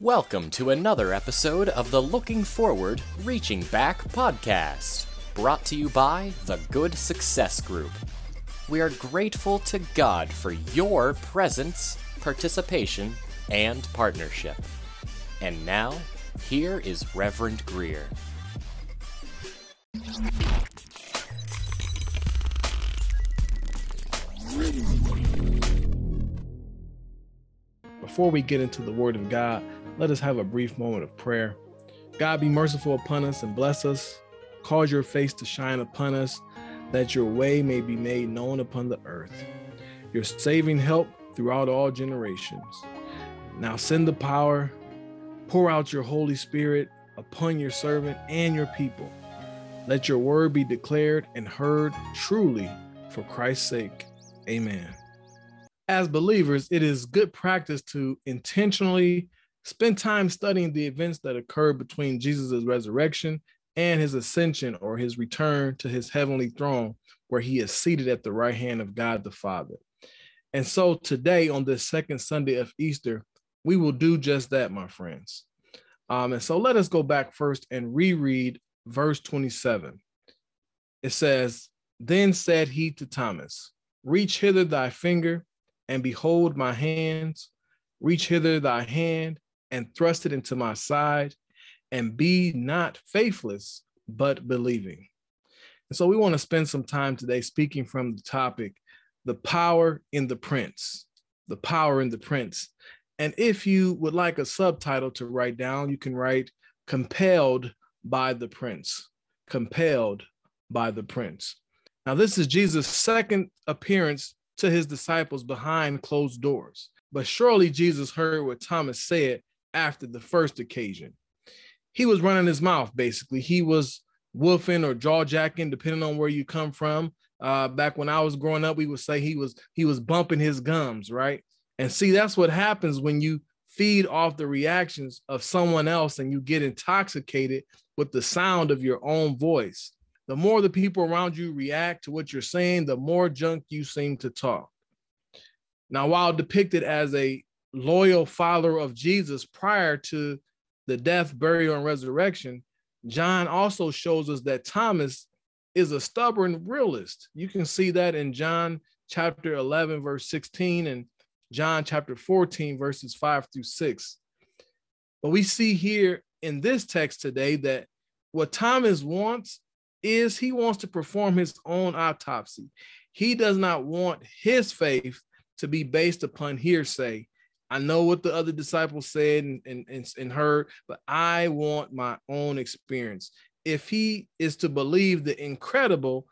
Welcome to another episode of the Looking Forward, Reaching Back podcast, brought to you by the Good Success Group. We are grateful to God for your presence, participation, and partnership. And now, here is Reverend Greer. Before we get into the Word of God, let us have a brief moment of prayer. God, be merciful upon us and bless us. Cause your face to shine upon us, that your way may be made known upon the earth. Your saving help throughout all generations. Now send the power, pour out your Holy Spirit upon your servant and your people. Let your word be declared and heard truly for Christ's sake. Amen. As believers, it is good practice to intentionally spend time studying the events that occurred between Jesus' resurrection and his ascension or his return to his heavenly throne, where he is seated at the right hand of God the Father. And so today, on this second Sunday of Easter, we will do just that, my friends. Um, and so let us go back first and reread verse 27. It says, Then said he to Thomas, Reach hither thy finger and behold my hands. Reach hither thy hand and thrust it into my side, and be not faithless, but believing. And so we want to spend some time today speaking from the topic, the power in the prints, the power in the prints. And if you would like a subtitle to write down, you can write compelled by the prints, compelled by the prints. Now, this is Jesus' second appearance to his disciples behind closed doors. But surely Jesus heard what Thomas said after the first occasion. He was running his mouth, basically. He was woofing or jaw jacking, depending on where you come from. Uh, back when I was growing up, we would say he was he was bumping his gums, right? And see, that's what happens when you feed off the reactions of someone else and you get intoxicated with the sound of your own voice. The more the people around you react to what you're saying, the more junk you seem to talk. Now, while depicted as a loyal follower of Jesus prior to the death, burial, and resurrection, John also shows us that Thomas is a stubborn realist. You can see that in John chapter 11, verse 16, and John chapter 14, verses 5 through 6. But we see here in this text today that what Thomas wants is he wants to perform his own autopsy. He does not want his faith to be based upon hearsay. I know what the other disciples said and, and, and, heard, but I want my own experience. If he is to believe the incredible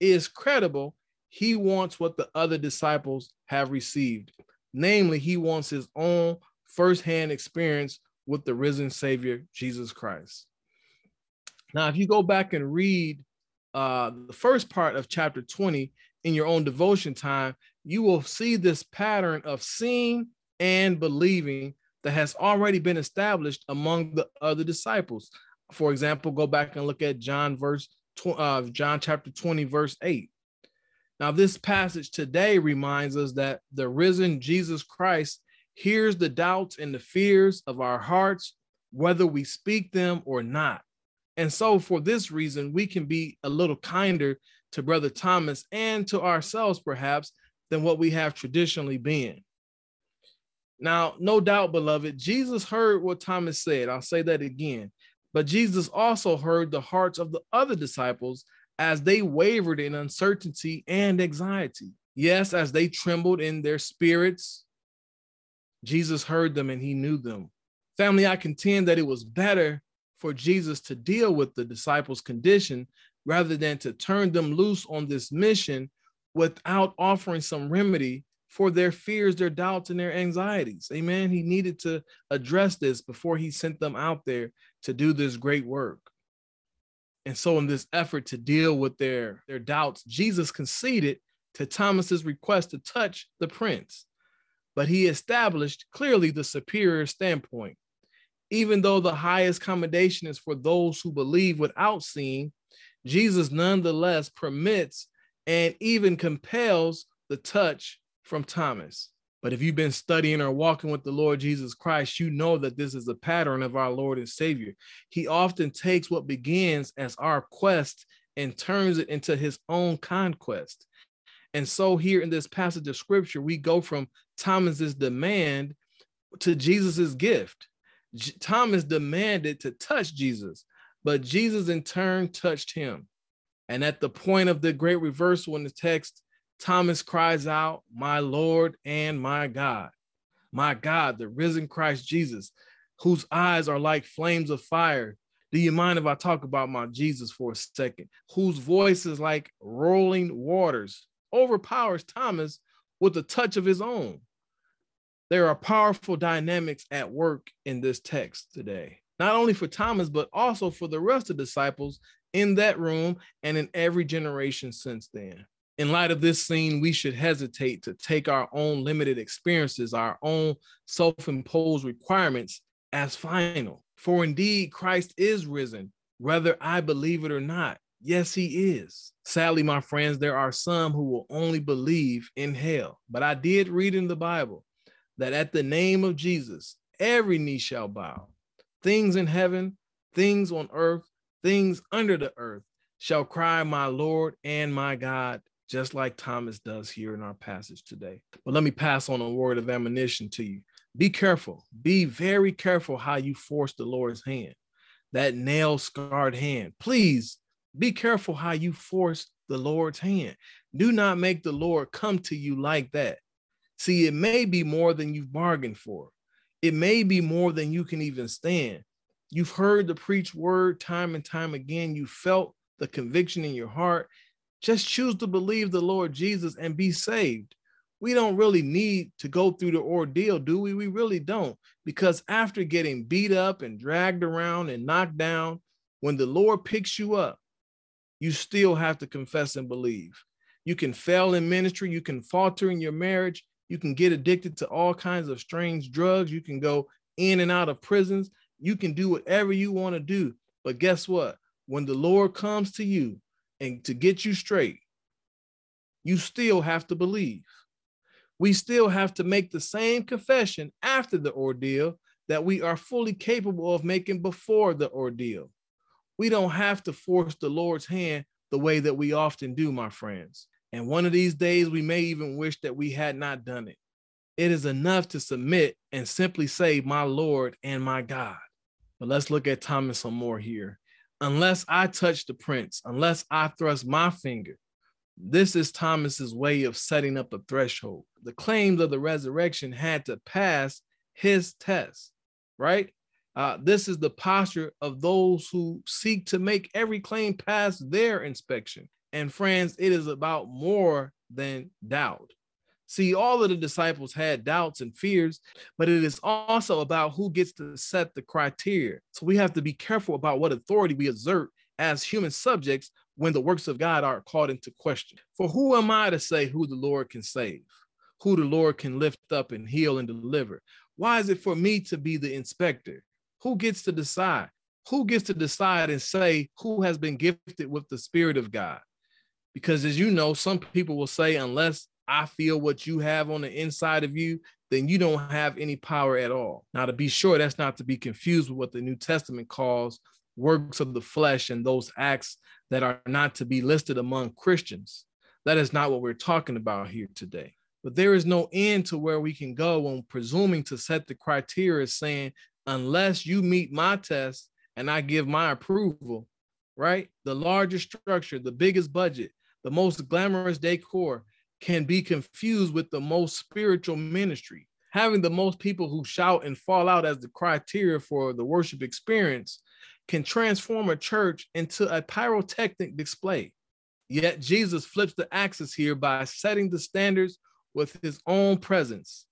is credible, he wants what the other disciples have received. Namely, he wants his own firsthand experience with the risen Savior, Jesus Christ. Now, if you go back and read uh, the first part of chapter 20 in your own devotion time, you will see this pattern of seeing and believing that has already been established among the other disciples. For example, go back and look at John verse uh, John chapter 20 verse 8. Now this passage today reminds us that the risen Jesus Christ hears the doubts and the fears of our hearts whether we speak them or not. And so for this reason we can be a little kinder to brother Thomas and to ourselves perhaps than what we have traditionally been. Now, no doubt, beloved, Jesus heard what Thomas said. I'll say that again. But Jesus also heard the hearts of the other disciples as they wavered in uncertainty and anxiety. Yes, as they trembled in their spirits, Jesus heard them and he knew them. Family, I contend that it was better for Jesus to deal with the disciples' condition rather than to turn them loose on this mission without offering some remedy for their fears, their doubts, and their anxieties. Amen. He needed to address this before he sent them out there to do this great work. And so, in this effort to deal with their, their doubts, Jesus conceded to Thomas's request to touch the prints, but he established clearly the superior standpoint. Even though the highest commendation is for those who believe without seeing, Jesus nonetheless permits and even compels the touch from Thomas. But if you've been studying or walking with the Lord Jesus Christ, you know that this is a pattern of our Lord and Savior. He often takes what begins as our quest and turns it into his own conquest. And so, here in this passage of scripture, we go from Thomas's demand to Jesus's gift. J- Thomas demanded to touch Jesus, but Jesus in turn touched him. And at the point of the great reversal in the text, Thomas cries out, My Lord and my God. My God, the risen Christ Jesus, whose eyes are like flames of fire. Do you mind if I talk about my Jesus for a second? Whose voice is like rolling waters, overpowers Thomas with a touch of his own. There are powerful dynamics at work in this text today, not only for Thomas, but also for the rest of the disciples in that room and in every generation since then in light of this scene, we should hesitate to take our own limited experiences, our own self imposed requirements as final. For indeed, Christ is risen, whether I believe it or not. Yes, he is. Sadly, my friends, there are some who will only believe in hell. But I did read in the Bible that at the name of Jesus, every knee shall bow. Things in heaven, things on earth, things under the earth shall cry, My Lord and my God just like Thomas does here in our passage today. But let me pass on a word of admonition to you. Be careful, be very careful how you force the Lord's hand, that nail scarred hand. Please be careful how you force the Lord's hand. Do not make the Lord come to you like that. See, it may be more than you've bargained for, it may be more than you can even stand. You've heard the preached word time and time again. You felt the conviction in your heart just choose to believe the Lord Jesus and be saved. We don't really need to go through the ordeal, do we? We really don't. Because after getting beat up and dragged around and knocked down, when the Lord picks you up, you still have to confess and believe. You can fail in ministry, you can falter in your marriage, you can get addicted to all kinds of strange drugs, you can go in and out of prisons, you can do whatever you want to do. But guess what? When the Lord comes to you, and to get you straight, you still have to believe. We still have to make the same confession after the ordeal that we are fully capable of making before the ordeal. We don't have to force the Lord's hand the way that we often do, my friends. And one of these days, we may even wish that we had not done it. It is enough to submit and simply say, My Lord and my God. But let's look at Thomas some more here unless I touch the prints, unless I thrust my finger. This is Thomas's way of setting up a threshold. The claims of the resurrection had to pass his test, right? Uh, this is the posture of those who seek to make every claim pass their inspection. And friends, it is about more than doubt. See, all of the disciples had doubts and fears, but it is also about who gets to set the criteria. So we have to be careful about what authority we exert as human subjects when the works of God are called into question. For who am I to say who the Lord can save, who the Lord can lift up and heal and deliver? Why is it for me to be the inspector? Who gets to decide? Who gets to decide and say who has been gifted with the Spirit of God? Because as you know, some people will say, unless I feel what you have on the inside of you, then you don't have any power at all. Now, to be sure, that's not to be confused with what the New Testament calls works of the flesh and those acts that are not to be listed among Christians. That is not what we're talking about here today. But there is no end to where we can go when presuming to set the criteria saying, unless you meet my test and I give my approval, right? The largest structure, the biggest budget, the most glamorous decor, can be confused with the most spiritual ministry. Having the most people who shout and fall out as the criteria for the worship experience can transform a church into a pyrotechnic display. Yet Jesus flips the axis here by setting the standards with his own presence.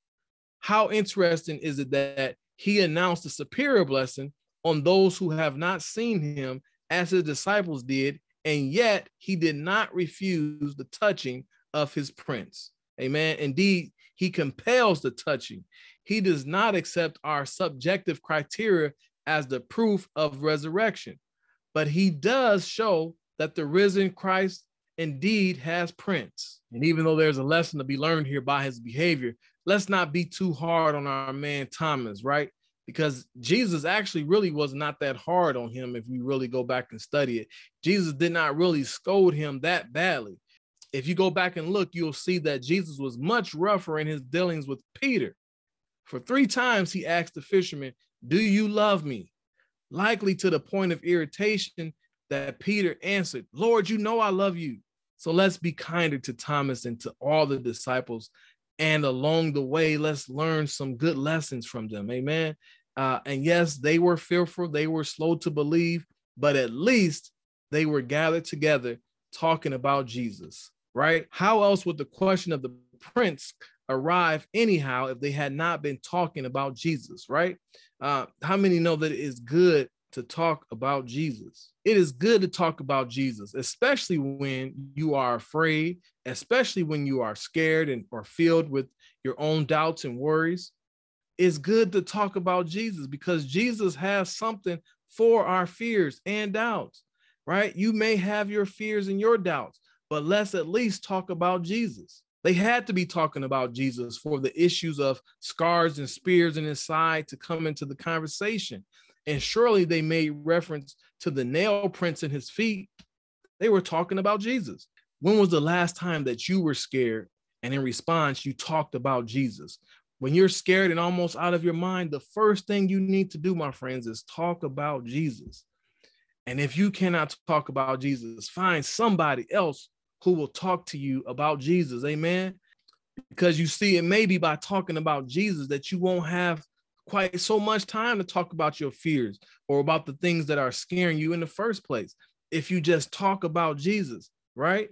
How interesting is it that he announced a superior blessing on those who have not seen him as his disciples did, and yet he did not refuse the touching of his prints. Amen. Indeed, he compels the touching. He does not accept our subjective criteria as the proof of resurrection, but he does show that the risen Christ indeed has prints. And even though there's a lesson to be learned here by his behavior, let's not be too hard on our man Thomas, right? Because Jesus actually really was not that hard on him if you really go back and study it. Jesus did not really scold him that badly. If you go back and look, you'll see that Jesus was much rougher in his dealings with Peter. For three times he asked the fisherman, Do you love me? Likely to the point of irritation that Peter answered, Lord, you know I love you. So let's be kinder to Thomas and to all the disciples. And along the way, let's learn some good lessons from them. Amen. Uh, and yes, they were fearful, they were slow to believe, but at least they were gathered together talking about Jesus, right? How else would the question of the prints arrive anyhow if they had not been talking about Jesus, right? Uh, how many know that it is good to talk about Jesus. It is good to talk about Jesus, especially when you are afraid, especially when you are scared and or filled with your own doubts and worries. It's good to talk about Jesus because Jesus has something for our fears and doubts, right? You may have your fears and your doubts, but let's at least talk about Jesus. They had to be talking about Jesus for the issues of scars and spears in his side to come into the conversation. And surely they made reference to the nail prints in his feet. They were talking about Jesus. When was the last time that you were scared and in response you talked about Jesus? When you're scared and almost out of your mind, the first thing you need to do, my friends, is talk about Jesus. And if you cannot talk about Jesus, find somebody else who will talk to you about Jesus. Amen. Because you see, it may be by talking about Jesus that you won't have quite so much time to talk about your fears or about the things that are scaring you in the first place. If you just talk about Jesus, right?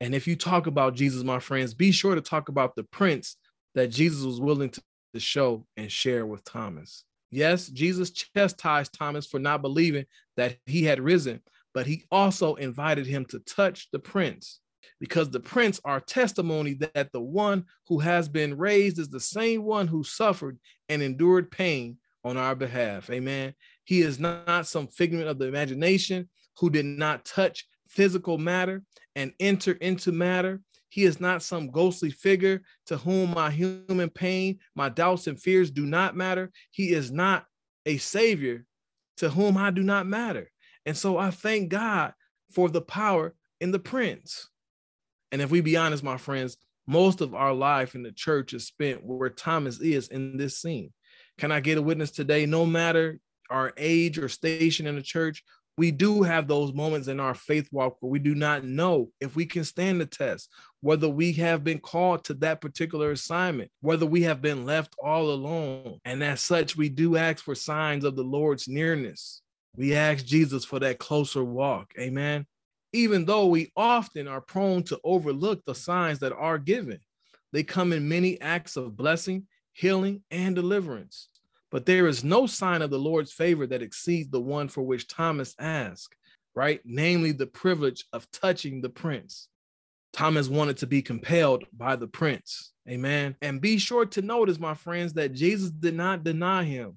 And if you talk about Jesus, my friends, be sure to talk about the prints that Jesus was willing to, to show and share with Thomas. Yes, Jesus chastised Thomas for not believing that he had risen, but he also invited him to touch the prints because the prints are testimony that the one who has been raised is the same one who suffered and endured pain on our behalf. Amen. He is not some figment of the imagination who did not touch physical matter and enter into matter. He is not some ghostly figure to whom my human pain, my doubts, and fears do not matter. He is not a savior to whom I do not matter. And so I thank God for the power in the prints. And if we be honest, my friends, most of our life in the church is spent where Thomas is in this scene. Can I get a witness today? No matter our age or station in the church, we do have those moments in our faith walk where we do not know if we can stand the test, whether we have been called to that particular assignment, whether we have been left all alone. And as such, we do ask for signs of the Lord's nearness. We ask Jesus for that closer walk. Amen even though we often are prone to overlook the signs that are given. They come in many acts of blessing, healing, and deliverance. But there is no sign of the Lord's favor that exceeds the one for which Thomas asked, right? Namely, the privilege of touching the prints. Thomas wanted to be compelled by the prints. Amen. And be sure to notice, my friends, that Jesus did not deny him.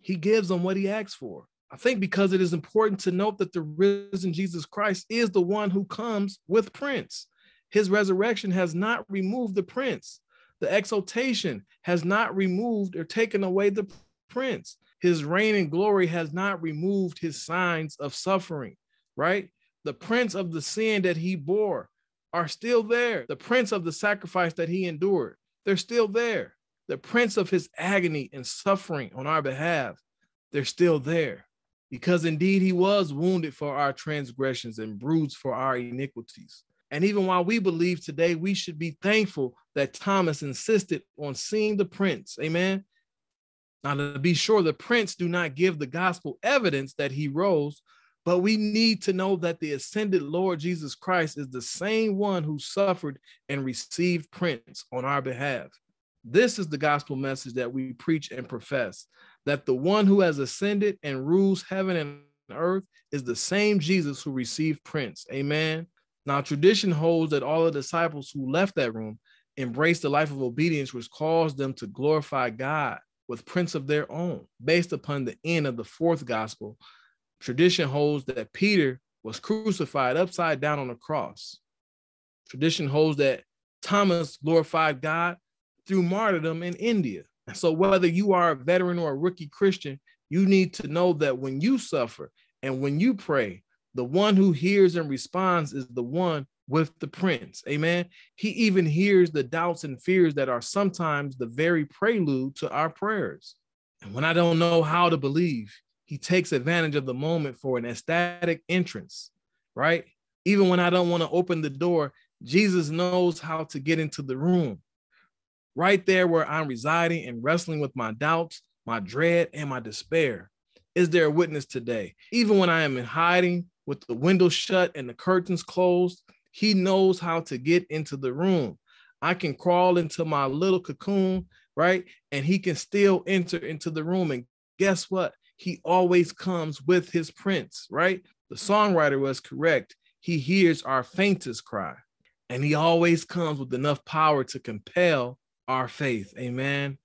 He gives him what he asked for. I think because it is important to note that the risen Jesus Christ is the one who comes with prints. His resurrection has not removed the prints. The exaltation has not removed or taken away the prints. His reign and glory has not removed his signs of suffering, right? The prints of the sin that he bore are still there. The prints of the sacrifice that he endured, they're still there. The prints of his agony and suffering on our behalf, they're still there because indeed he was wounded for our transgressions and bruised for our iniquities. And even while we believe today, we should be thankful that Thomas insisted on seeing the prints. Amen. Now, to be sure, the prints do not give the gospel evidence that he rose, but we need to know that the ascended Lord Jesus Christ is the same one who suffered and received prints on our behalf. This is the gospel message that we preach and profess that the one who has ascended and rules heaven and earth is the same Jesus who received prints. Amen. Now, tradition holds that all the disciples who left that room embraced the life of obedience, which caused them to glorify God with prints of their own. Based upon the end of the fourth gospel, tradition holds that Peter was crucified upside down on a cross. Tradition holds that Thomas glorified God through martyrdom in India. So, whether you are a veteran or a rookie Christian, you need to know that when you suffer and when you pray, the one who hears and responds is the one with the prints. Amen. He even hears the doubts and fears that are sometimes the very prelude to our prayers. And when I don't know how to believe, he takes advantage of the moment for an ecstatic entrance, right? Even when I don't want to open the door, Jesus knows how to get into the room. Right there where I'm residing and wrestling with my doubts, my dread, and my despair. Is there a witness today? Even when I am in hiding with the windows shut and the curtains closed, he knows how to get into the room. I can crawl into my little cocoon, right? And he can still enter into the room. And guess what? He always comes with his prints, right? The songwriter was correct. He hears our faintest cry, and he always comes with enough power to compel our faith. Amen.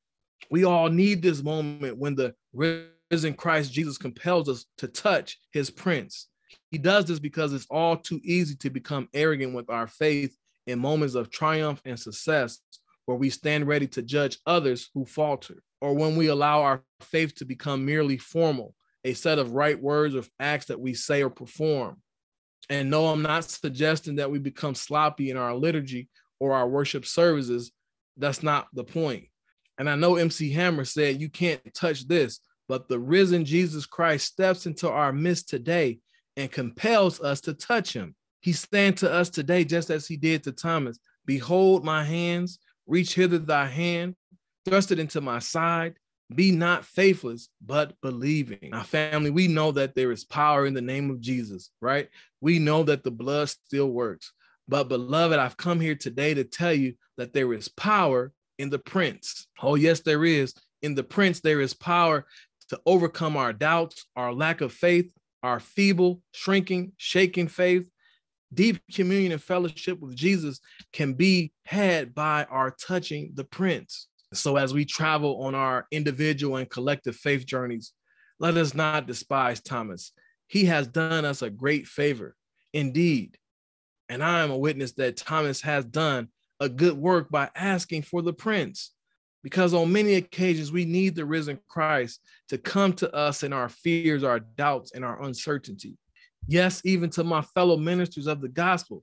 We all need this moment when the risen Christ Jesus compels us to touch his prints. He does this because it's all too easy to become arrogant with our faith in moments of triumph and success where we stand ready to judge others who falter, or when we allow our faith to become merely formal, a set of right words or acts that we say or perform. And no, I'm not suggesting that we become sloppy in our liturgy or our worship services. That's not the point. And I know MC Hammer said, You can't touch this, but the risen Jesus Christ steps into our midst today and compels us to touch him. He stands to us today just as he did to Thomas. Behold my hands, reach hither thy hand, thrust it into my side. Be not faithless, but believing. Now, family, we know that there is power in the name of Jesus, right? We know that the blood still works. But, beloved, I've come here today to tell you that there is power in the prints. Oh, yes, there is. In the prints, there is power to overcome our doubts, our lack of faith, our feeble, shrinking, shaking faith, deep communion and fellowship with Jesus can be had by our touching the prints. So, as we travel on our individual and collective faith journeys, let us not despise Thomas. He has done us a great favor, indeed. And I am a witness that Thomas has done a good work by asking for the prints because on many occasions we need the risen Christ to come to us in our fears, our doubts, and our uncertainty. Yes, even to my fellow ministers of the gospel,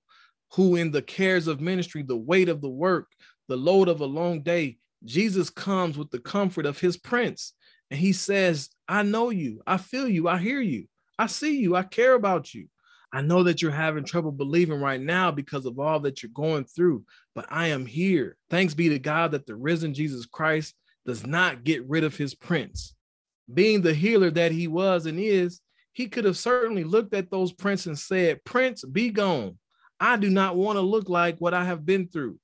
who in the cares of ministry, the weight of the work, the load of a long day, Jesus comes with the comfort of his prints. And he says, I know you, I feel you, I hear you, I see you, I care about you. I know that you're having trouble believing right now because of all that you're going through, but I am here. Thanks be to God that the risen Jesus Christ does not get rid of his prints. Being the healer that he was and is, he could have certainly looked at those prints and said, Prints, be gone. I do not want to look like what I have been through.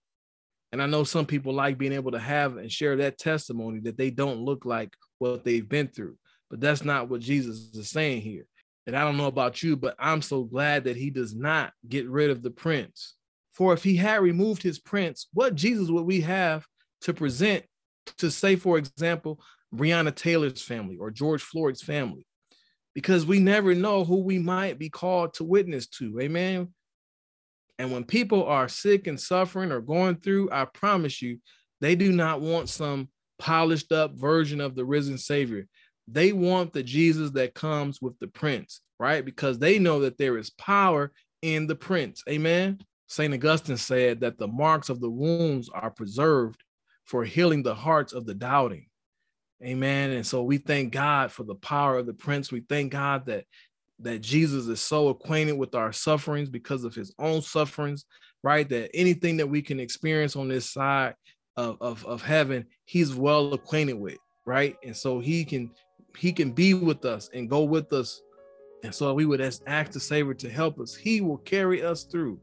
And I know some people like being able to have and share that testimony that they don't look like what they've been through. But that's not what Jesus is saying here. And I don't know about you, but I'm so glad that he does not get rid of the prints. For if he had removed his prints, what Jesus would we have to present to say, for example, Breonna Taylor's family or George Floyd's family? Because we never know who we might be called to witness to. Amen. And when people are sick and suffering or going through, I promise you, they do not want some polished up version of the risen Savior. They want the Jesus that comes with the prints, right? Because they know that there is power in the prints. Amen. St. Augustine said that the marks of the wounds are preserved for healing the hearts of the doubting. Amen. And so we thank God for the power of the prints. We thank God that that Jesus is so acquainted with our sufferings because of his own sufferings, right? That anything that we can experience on this side of, of, of heaven, he's well acquainted with, right? And so he can he can be with us and go with us. And so we would ask the Savior to help us. He will carry us through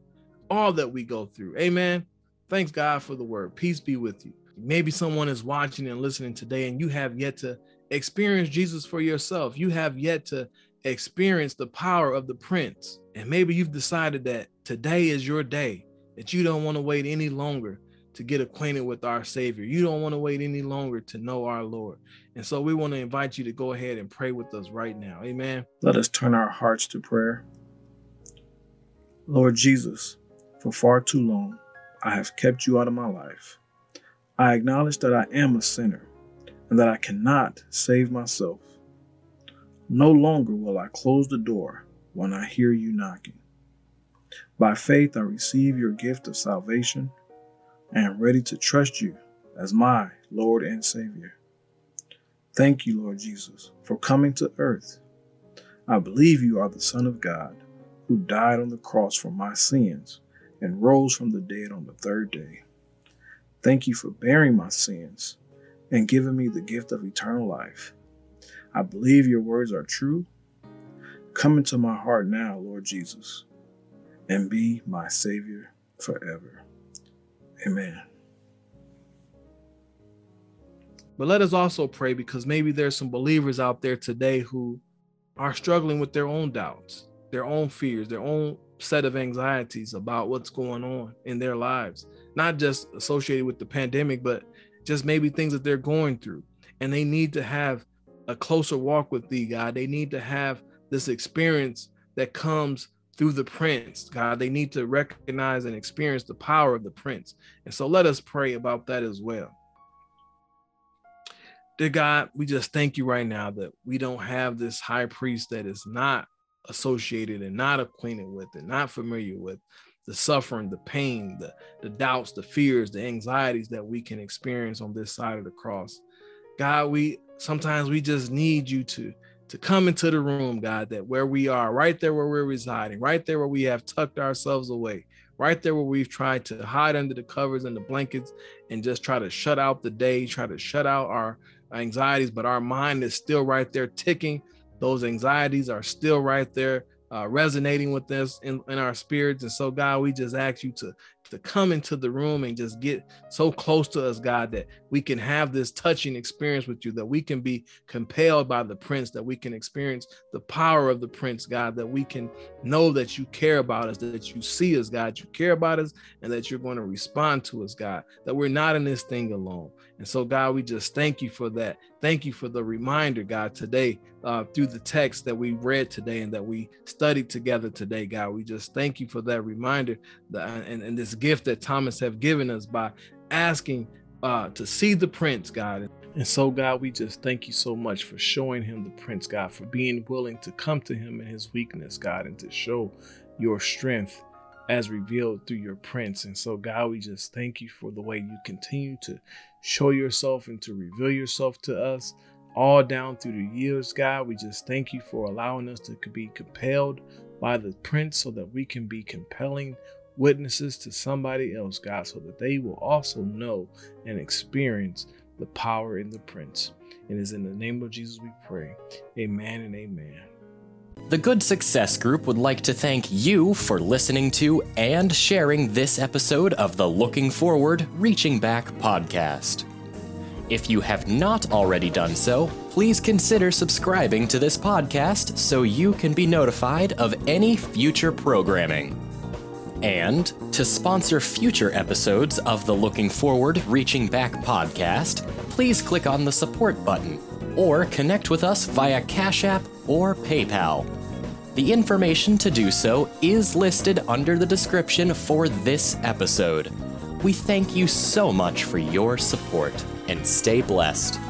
all that we go through. Amen. Thanks God for the word. Peace be with you. Maybe someone is watching and listening today, and you have yet to experience Jesus for yourself. You have yet to experience the power of the prints. And maybe you've decided that today is your day, that you don't want to wait any longer to get acquainted with our Savior. You don't want to wait any longer to know our Lord. And so we want to invite you to go ahead and pray with us right now. Amen. Let us turn our hearts to prayer. Lord Jesus, for far too long, I have kept you out of my life. I acknowledge that I am a sinner and that I cannot save myself. No longer will I close the door when I hear you knocking. By faith, I receive your gift of salvation and am ready to trust you as my Lord and Savior. Thank you, Lord Jesus, for coming to earth. I believe you are the Son of God who died on the cross for my sins and rose from the dead on the third day. Thank you for bearing my sins and giving me the gift of eternal life. I believe your words are true. Come into my heart now, Lord Jesus, and be my Savior forever. Amen. But let us also pray because maybe there's some believers out there today who are struggling with their own doubts, their own fears, their own set of anxieties about what's going on in their lives, not just associated with the pandemic, but just maybe things that they're going through. And they need to have a closer walk with thee, God. They need to have this experience that comes through the prints, God. They need to recognize and experience the power of the prints. And so let us pray about that as well. Dear God, we just thank you right now that we don't have this high priest that is not associated and not acquainted with and not familiar with the suffering, the pain, the, the doubts, the fears, the anxieties that we can experience on this side of the cross. God, we sometimes we just need you to to come into the room, God, that where we are, right there where we're residing, right there where we have tucked ourselves away, right there where we've tried to hide under the covers and the blankets and just try to shut out the day, try to shut out our anxieties, but our mind is still right there ticking. Those anxieties are still right there uh, resonating with us in, in our spirits. And so, God, we just ask you to to come into the room and just get so close to us, God, that we can have this touching experience with you, that we can be compelled by the prints, that we can experience the power of the prints, God, that we can know that you care about us, that you see us, God, you care about us, and that you're going to respond to us, God, that we're not in this thing alone. And so, God, we just thank you for that. Thank you for the reminder, God, today uh, through the text that we read today and that we studied together today, God. We just thank you for that reminder that, and, and this gift that Thomas have given us by asking uh, to see the prints, God. And so, God, we just thank you so much for showing him the prints, God, for being willing to come to him in his weakness, God, and to show your strength as revealed through your prints. And so, God, we just thank you for the way you continue to show yourself and to reveal yourself to us all down through the years, God. We just thank you for allowing us to be compelled by the prints so that we can be compelling witnesses to somebody else, God, so that they will also know and experience the power in the prints. And It is in the name of Jesus we pray. Amen and amen. The Good Success Group would like to thank you for listening to and sharing this episode of the Looking Forward, Reaching Back podcast. If you have not already done so, please consider subscribing to this podcast so you can be notified of any future programming. And to sponsor future episodes of the Looking Forward, Reaching Back podcast, please click on the support button or connect with us via Cash App or PayPal. The information to do so is listed under the description for this episode. We thank you so much for your support and stay blessed.